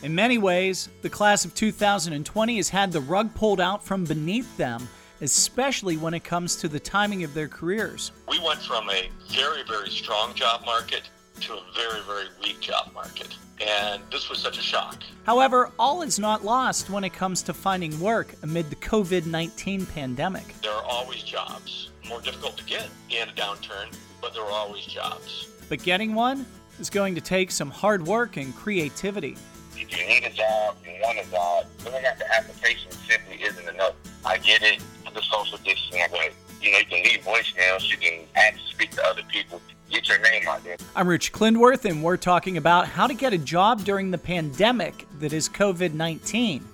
In many ways, the class of 2020 has had the rug pulled out from beneath them, especially when it comes to the timing of their careers. We went from a very, very strong job market to a very, very weak job market. And this was such a shock. However, all is not lost when it comes to finding work amid the COVID 19 pandemic. There are always jobs, more difficult to get in a downturn, but there are always jobs. But getting one is going to take some hard work and creativity. If you need a job, you want a job, filling out the application simply isn't enough. I get it, the social distancing, but you know, you can leave voicemails, you can to speak to other people, get your name out there. I'm Rich Klindworth, and we're talking about how to get a job during the pandemic that is COVID 19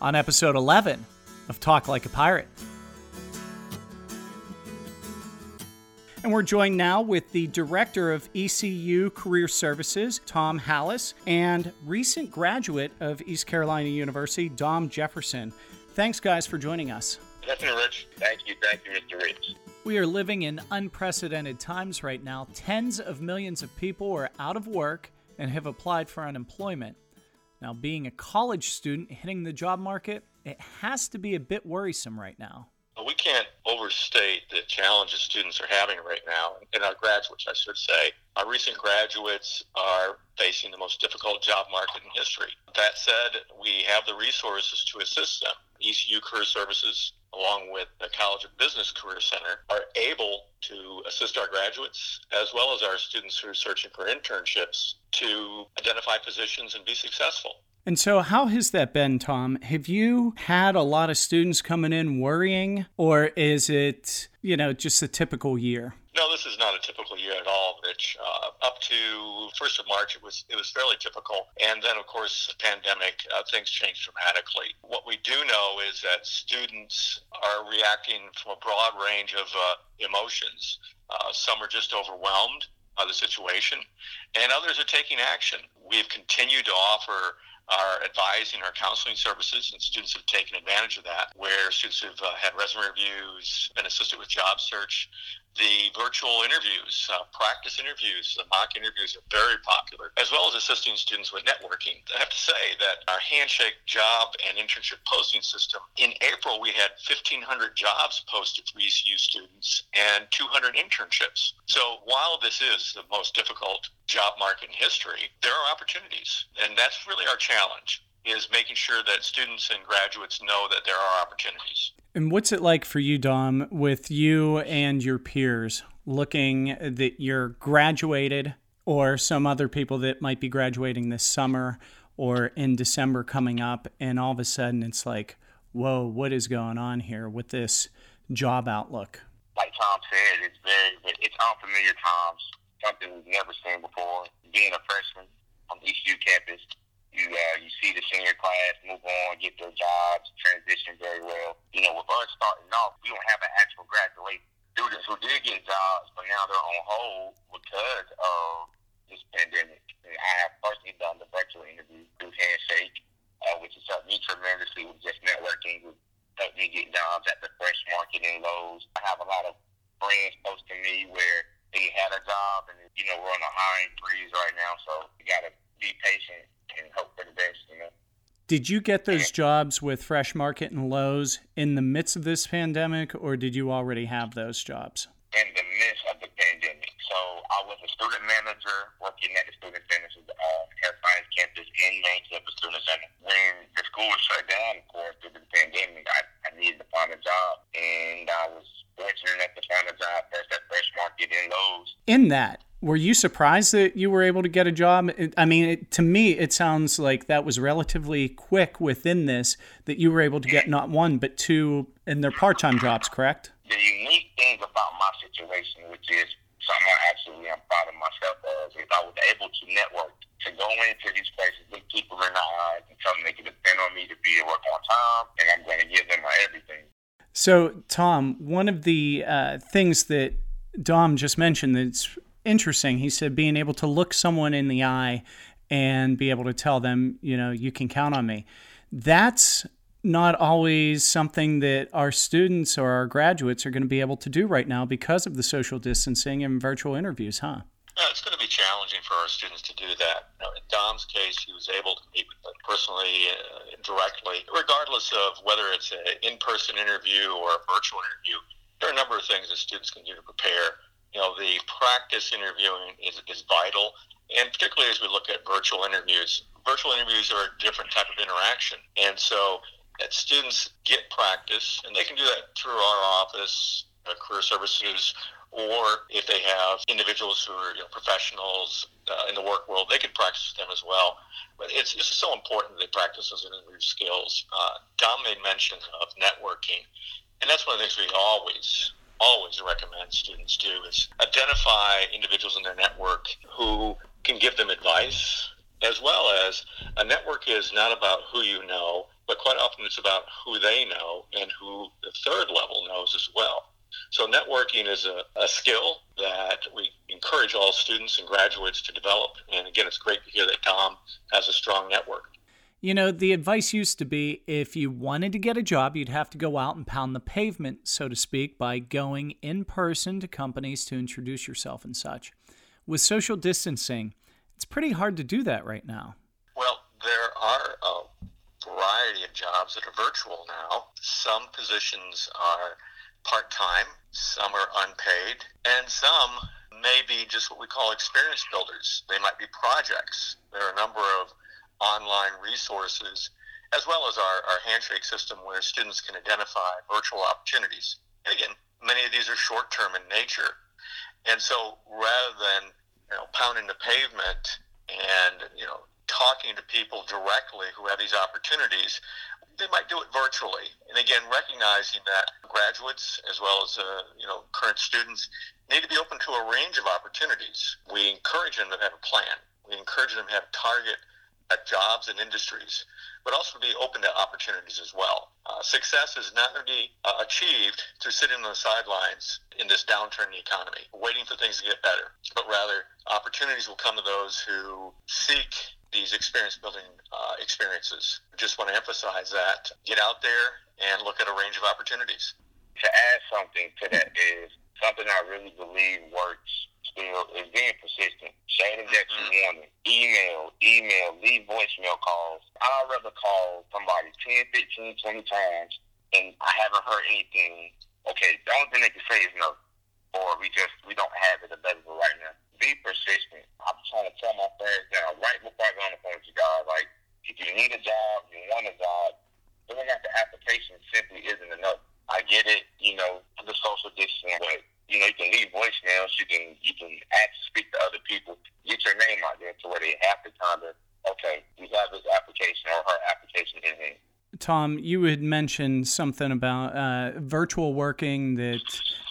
on episode 11 of Talk Like a Pirate. And we're joined now with the director of ECU Career Services, Tom Hallis, and recent graduate of East Carolina University, Dom Jefferson. Thanks, guys, for joining us. Definitely, Rich. Thank you. Thank you, Mr. Rich. We are living in unprecedented times right now. Tens of millions of people are out of work and have applied for unemployment. Now, being a college student hitting the job market, it has to be a bit worrisome right now we can't overstate the challenges students are having right now, and our graduates, I should say. Our recent graduates are facing the most difficult job market in history. That said, we have the resources to assist them. ECU Career Services, along with the College of Business Career Center, are able to assist our graduates as well as our students who are searching for internships to identify positions and be successful. And so, how has that been, Tom? Have you had a lot of students coming in worrying, or is it, you know, just a typical year? No, this is not a typical year at all, Rich. Uh, up to first of March, it was it was fairly typical, and then of course the pandemic, uh, things changed dramatically. What we do know is that students are reacting from a broad range of uh, emotions. Uh, some are just overwhelmed by the situation, and others are taking action. We've continued to offer are advising our counseling services, and students have taken advantage of that, where students have uh, had resume reviews, been assisted with job search. The virtual interviews, uh, practice interviews, the mock interviews are very popular, as well as assisting students with networking. I have to say that our handshake job and internship posting system, in April, we had 1,500 jobs posted for ECU students and 200 internships. So while this is the most difficult job market in history, there are opportunities. And that's really our challenge is making sure that students and graduates know that there are opportunities. And what's it like for you, Dom, with you and your peers looking that you're graduated or some other people that might be graduating this summer or in December coming up, and all of a sudden it's like, whoa, what is going on here with this job outlook? Like Tom said, it's very, it's unfamiliar times, something we've never seen before. Being a freshman on the ECU campus, you uh, you see the senior class move on, get their jobs, transition very well. You know, with us starting off, we don't have an actual graduate students who did get jobs, but now they're on hold because of this pandemic. And I have personally done the virtual interview through Handshake, uh, which has helped me tremendously with just networking, with helped me get jobs at the Fresh Market and Lowe's. I have a lot of friends close to me where they had a job and you know we're on a hiring freeze right now, so you got to be patient and hope for the best. You know. Did you get those jobs with Fresh Market and Lowe's in the midst of this pandemic, or did you already have those jobs? In the midst of the pandemic. So I was a student manager working at the Student Center, uh, Health Science Campus in Main Campus Student Center. When the school was shut down, of course, due to the pandemic, I, I needed to find a job, and I was fortunate enough to find a job first at Fresh Market and Lowe's. In that, were you surprised that you were able to get a job? I mean, it, to me, it sounds like that was relatively quick within this that you were able to get not one but two, and they're part-time jobs, correct? The unique thing about my situation, which is something I actually am proud of myself of, is I was able to network, to go into these places, look people in the eyes, and tell them they can depend on me to be at work on time, and I'm going to give them my everything. So, Tom, one of the uh, things that Dom just mentioned that's interesting. He said being able to look someone in the eye and be able to tell them, you know, you can count on me. That's not always something that our students or our graduates are going to be able to do right now because of the social distancing and virtual interviews, huh? Yeah, it's going to be challenging for our students to do that. Now, in Dom's case, he was able to meet with them personally, uh, directly, regardless of whether it's an in-person interview or a virtual interview. There are a number of things that students can do to prepare. You know, the practice interviewing is, is vital, and particularly as we look at virtual interviews. Virtual interviews are a different type of interaction, and so that students get practice, and they can do that through our office, uh, career services, or if they have individuals who are you know, professionals uh, in the work world, they can practice them as well. But it's, it's so important that they practice those interview skills. Uh, Dom made mention of networking, and that's one of the things we always always recommend students do is identify individuals in their network who can give them advice as well as a network is not about who you know but quite often it's about who they know and who the third level knows as well so networking is a, a skill that we encourage all students and graduates to develop. And again, it's great to hear that Tom has a strong network. You know, the advice used to be if you wanted to get a job, you'd have to go out and pound the pavement, so to speak, by going in person to companies to introduce yourself and such. With social distancing, it's pretty hard to do that right now. Well, there are a variety of jobs that are virtual now. Some positions are part time, some are unpaid, and some may be just what we call experience builders. They might be projects. There are a number of online resources, as well as our, our handshake system where students can identify virtual opportunities. And again, many of these are short term in nature. And so rather than you know, pounding the pavement and you know talking to people directly who have these opportunities, they might do it virtually. And again, recognizing that graduates as well as uh, you know current students need to be open to a range of opportunities. We encourage them to have a plan. We encourage them to have target at jobs and industries, but also be open to opportunities as well. Uh, success is not going to be uh, achieved through sitting on the sidelines in this downturn in the economy, waiting for things to get better, but rather opportunities will come to those who seek these experience building uh, experiences. Just want to emphasize that. Get out there and look at a range of opportunities. To add something to that is something I really believe works still is being persistent. Sharing that you want Email, email, leave voicemail calls. I'd rather call somebody 10, 15, 20 times and I haven't heard anything. Okay, the only thing they can say is no. Or we just, we don't have it available right now be persistent. I'm trying to tell my friends now, right before I go on the phone with you guys, like, if you need a job, you want a job, filling out the application simply isn't enough. I get it, you know, the social distancing, but you know, you can leave voicemails, you can you can ask speak to other people, get your name out there to where they have the time to, okay, you have this application or her application in here. Tom, you had mentioned something about uh, virtual working that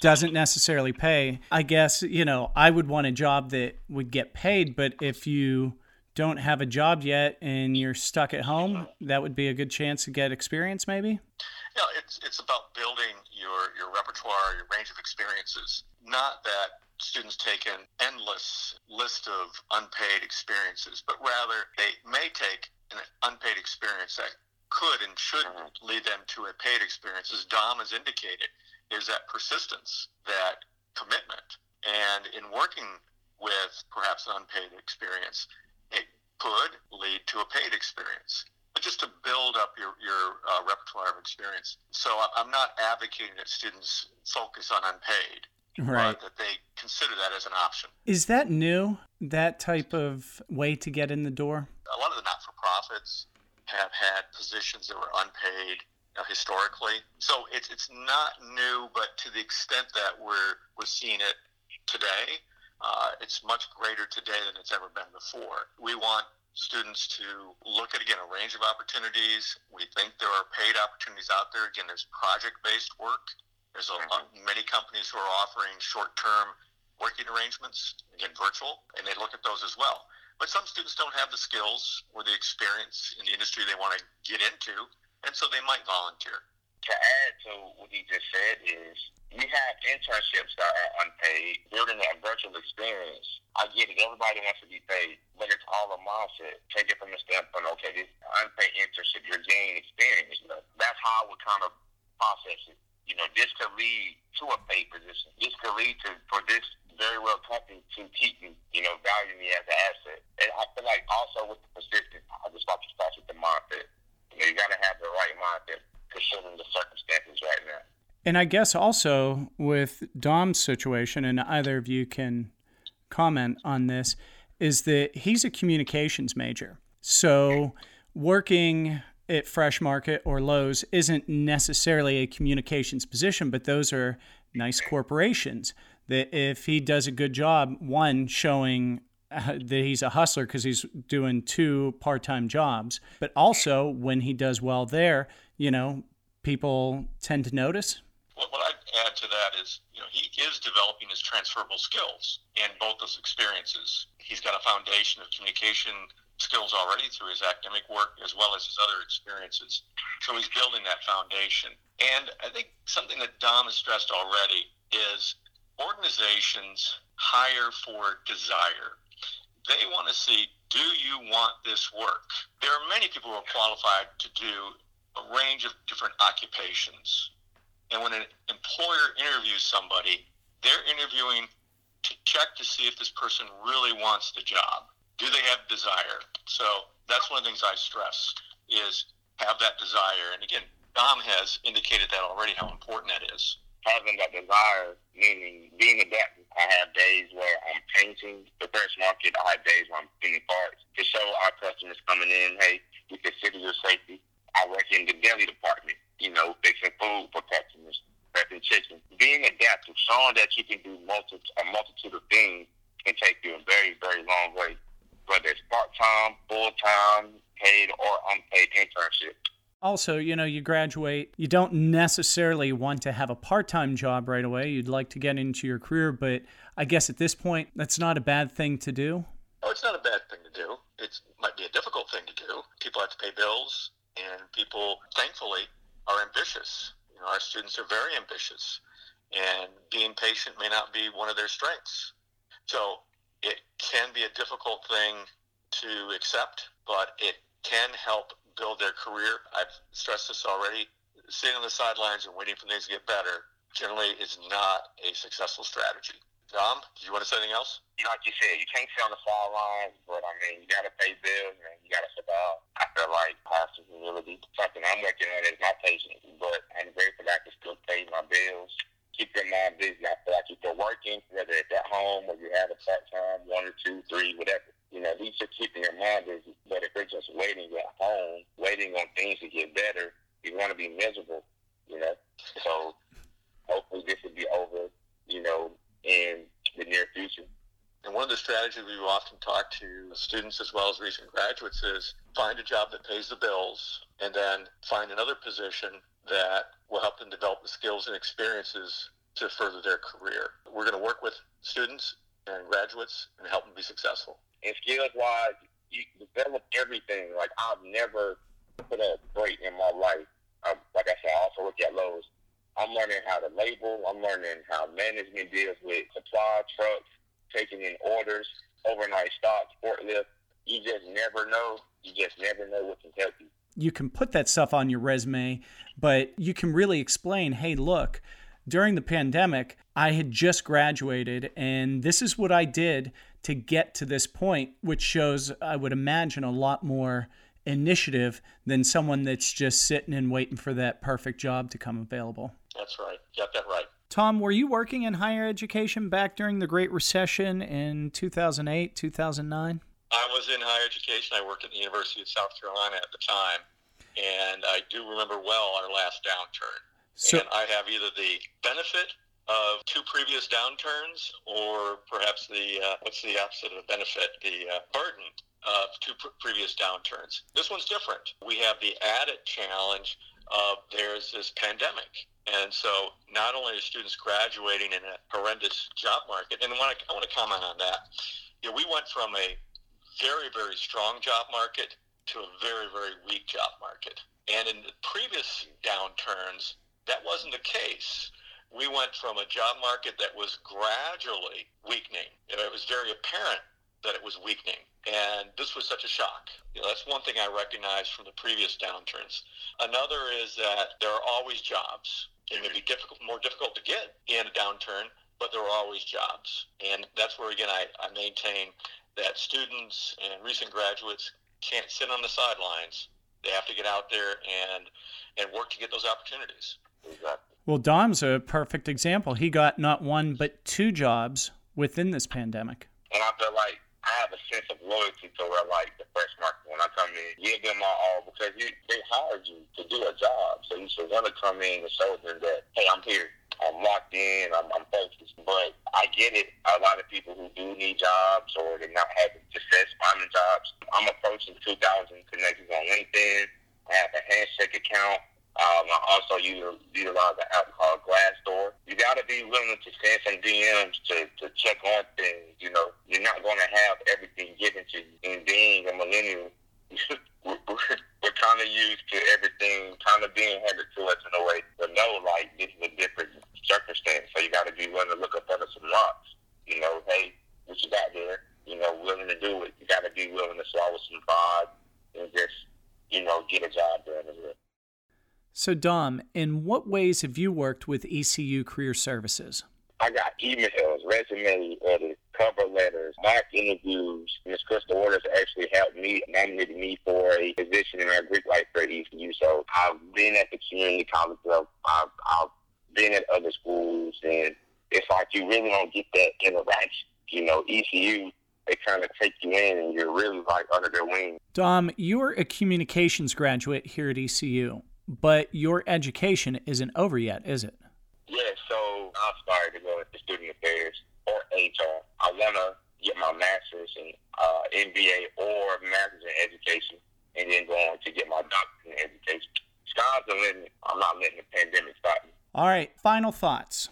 doesn't necessarily pay. I guess, you know, I would want a job that would get paid, but if you don't have a job yet and you're stuck at home, that would be a good chance to get experience maybe? Yeah, it's, it's about building your, your repertoire, your range of experiences. Not that students take an endless list of unpaid experiences, but rather they may take an unpaid experience that could and should mm-hmm. lead them to a paid experience, as Dom has indicated, is that persistence, that commitment. And in working with perhaps an unpaid experience, it could lead to a paid experience. Just to build up your, your uh, repertoire of experience. So I'm not advocating that students focus on unpaid. Right. that they consider that as an option. Is that new, that type of way to get in the door? A lot of the not for profits have had positions that were unpaid historically. So it's it's not new, but to the extent that we're we're seeing it today, uh, it's much greater today than it's ever been before. We want students to look at again a range of opportunities. We think there are paid opportunities out there. Again, there's project-based work. There's a, lot of many companies who are offering short-term working arrangements, again virtual, and they look at those as well. But some students don't have the skills or the experience in the industry they want to get into, and so they might volunteer. To add to what he just said is we have internships that are unpaid, building that virtual experience. I get it, everybody wants to be paid, but it's all a mindset. Take it from the standpoint, okay, this unpaid internship, you're gaining experience. You know, that's how I would kind of process it. You know, this could lead to a paid position. This could lead to, for this very well company to keep you, you know, value me as an asset. And I feel like also with the persistence, I just like to start with the mindset. You know, you got to have the right mindset considering the circumstances right now. And I guess also with Dom's situation, and either of you can comment on this, is that he's a communications major. So working at Fresh Market or Lowe's isn't necessarily a communications position, but those are nice corporations that if he does a good job, one showing uh, that he's a hustler because he's doing two part-time jobs, but also when he does well there, you know, people tend to notice. Add to that is, you know, he is developing his transferable skills in both those experiences. He's got a foundation of communication skills already through his academic work as well as his other experiences. So he's building that foundation. And I think something that Dom has stressed already is organizations hire for desire. They want to see, do you want this work? There are many people who are qualified to do a range of different occupations. And when an employer interviews somebody, they're interviewing to check to see if this person really wants the job do they have desire? So that's one of the things I stress is have that desire. And again, Dom has indicated that already how important that is. Having that desire, meaning being adaptive. I have days where I'm painting the fresh market. I have days where I'm cleaning parts to show our customers coming in, hey, we consider your safety. I work in the deli department, you know, fixing food for customers, prepping chicken. Being adaptive, showing that you can do multi- a multitude of things can take you a very, very long way whether it's part time, full time, paid or unpaid internship. Also, you know, you graduate, you don't necessarily want to have a part time job right away. You'd like to get into your career, but I guess at this point, that's not a bad thing to do. Oh, it's not a bad thing to do. It might be a difficult thing to do. People have to pay bills, and people, thankfully, are ambitious. You know, our students are very ambitious, and being patient may not be one of their strengths. So it can be a difficult thing to accept, but it can help build their career. I've stressed this already. Sitting on the sidelines and waiting for things to get better generally is not a successful strategy. Dom, do you want to say anything else? Like you said, you can't sit on the sidelines, but I mean, you got to pay bills and you got to survive. I feel like passion humility, something I'm working on is my patience, but I'm grateful that I can still pay my bills keep your mind busy. I feel like if you're working, whether it's at home or you have a part time, one or two, three, whatever, you know, at least you're keeping your mind busy. But if you're just waiting at home, waiting on things to get better, you want to be miserable, you know. So hopefully this will be over, you know, in the near future. Strategies we've often talked to students as well as recent graduates is find a job that pays the bills and then find another position that will help them develop the skills and experiences to further their career. We're going to work with students and graduates and help them be successful. And skills wise, you develop everything. Like I've never put a break in my life. Um, like I said, I also work at Lowe's. I'm learning how to label. I'm learning how management deals with supply trucks, taking in orders, overnight stock, forklift. You just never know. You just never know what can help you you can put that stuff on your resume, but you can really explain hey, look, during the pandemic, I had just graduated, and this is what I did to get to this point, which shows, I would imagine, a lot more initiative than someone that's just sitting and waiting for that perfect job to come available. That's right. Got that right. Tom, were you working in higher education back during the Great Recession in 2008, 2009? I was in higher education. I worked at the University of South Carolina at the time, and I do remember well our last downturn. So, and I have either the benefit of two previous downturns, or perhaps the uh, what's the opposite of a benefit? The uh, burden of two pr- previous downturns. This one's different. We have the added challenge of there's this pandemic. And so not only are students graduating in a horrendous job market, and I want to, I want to comment on that. You know, we went from a very, very strong job market to a very, very weak job market. And in the previous downturns, that wasn't the case. We went from a job market that was gradually weakening. You know, it was very apparent that it was weakening. And this was such a shock. You know, that's one thing I recognize from the previous downturns. Another is that there are always jobs. It may be difficult, more difficult to get in a downturn, but there are always jobs. And that's where, again, I, I maintain that students and recent graduates can't sit on the sidelines. They have to get out there and, and work to get those opportunities. Exactly. Well, Dom's a perfect example. He got not one, but two jobs within this pandemic. And I feel like I have a sense of loyalty to where like the fresh market when I come in, give them my all because you, they hired you to do a job. So you should want to come in show them that, hey, I'm here. I'm locked in. I'm, I'm focused. But I get it. A lot of people who do need jobs or they're not having success finding jobs. I'm approaching 2,000 connections on LinkedIn. I have a handshake account. Um, I also use, utilize an app called Glassdoor. You got to be willing to send some DMs to, to check on things. You know, you're not going to have everything given to you. And being a millennial, we're, we're kind of used to everything kind of being handed to us in a way to know, like, this is a different circumstance. So you got to be willing to look up under some rocks. You know, hey, what you got there? You know, willing to do it. You got to to swallow some pride and just, you know, get a job done as well. So, Dom, in what ways have you worked with ECU Career Services? I got emails, resume edits, cover letters, mock interviews. Ms. Crystal Waters actually helped me, nominated me for a position in our Greek life for ECU. So I've been at the community college level. I've, I've been at other schools, and it's like you really don't get that interaction. You know, ECU, they kind of take you in, and you're really like under their wing. Dom, you're a communications graduate here at ECU but your education isn't over yet, is it? Yeah, so I started to go into student affairs or HR. I want to get my master's in uh, MBA or master's in education, and then go on to get my doctorate in education. Sky's the limit. I'm not letting the pandemic stop me. All right, final thoughts.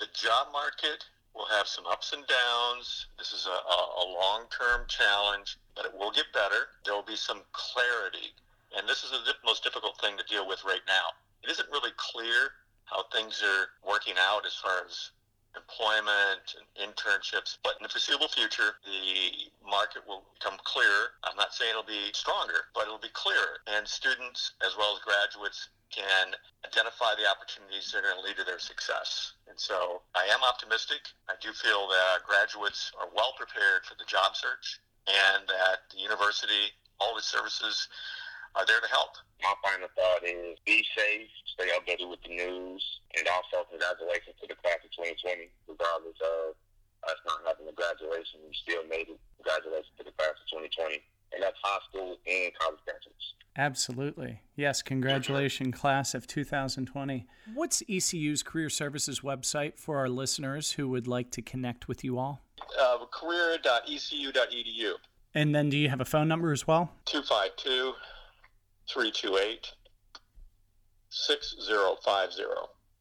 The job market will have some ups and downs. This is a, a, a long term challenge, but it will get better. There will be some clarity and this is the most difficult thing to deal with right now. It isn't really clear how things are working out as far as employment and internships. But in the foreseeable future, the market will become clearer. I'm not saying it'll be stronger, but it'll be clearer. And students, as well as graduates, can identify the opportunities that are going to lead to their success. And so I am optimistic. I do feel that graduates are well prepared for the job search and that the university, all the services are there to help. My final thought is be safe, stay updated with the news, and also congratulations to the class of 2020. Regardless of us not having a graduation, we still made it. Congratulations to the class of 2020. And that's high school and college graduates. Absolutely. Yes, congratulations, class of 2020. What's ECU's Career Services website for our listeners who would like to connect with you all? Uh, career.ecu.edu. And then do you have a phone number as well? 252 328 6050.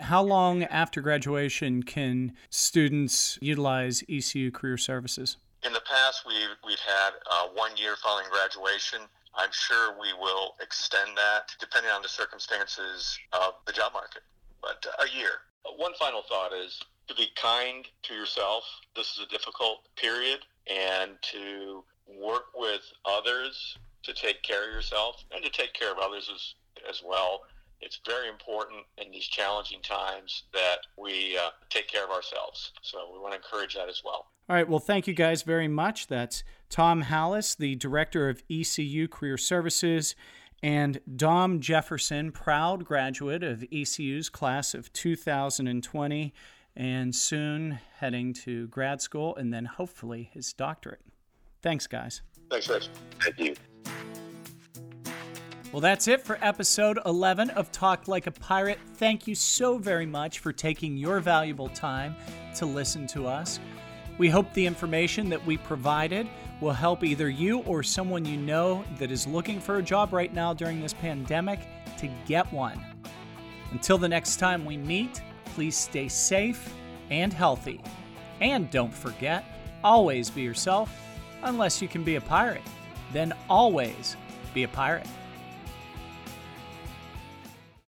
How long after graduation can students utilize ECU Career Services? In the past, we've, we've had uh, one year following graduation. I'm sure we will extend that depending on the circumstances of the job market, but uh, a year. One final thought is to be kind to yourself. This is a difficult period, and to work with others to take care of yourself and to take care of others as, as well. It's very important in these challenging times that we uh, take care of ourselves. So we want to encourage that as well. All right. Well, thank you guys very much. That's Tom Hallis, the director of ECU Career Services, and Dom Jefferson, proud graduate of ECU's class of 2020, and soon heading to grad school and then hopefully his doctorate. Thanks, guys. Thanks, Rich. Thank you. Well, that's it for episode 11 of Talk Like a Pirate. Thank you so very much for taking your valuable time to listen to us. We hope the information that we provided will help either you or someone you know that is looking for a job right now during this pandemic to get one. Until the next time we meet, please stay safe and healthy. And don't forget, always be yourself, unless you can be a pirate. Then always be a pirate.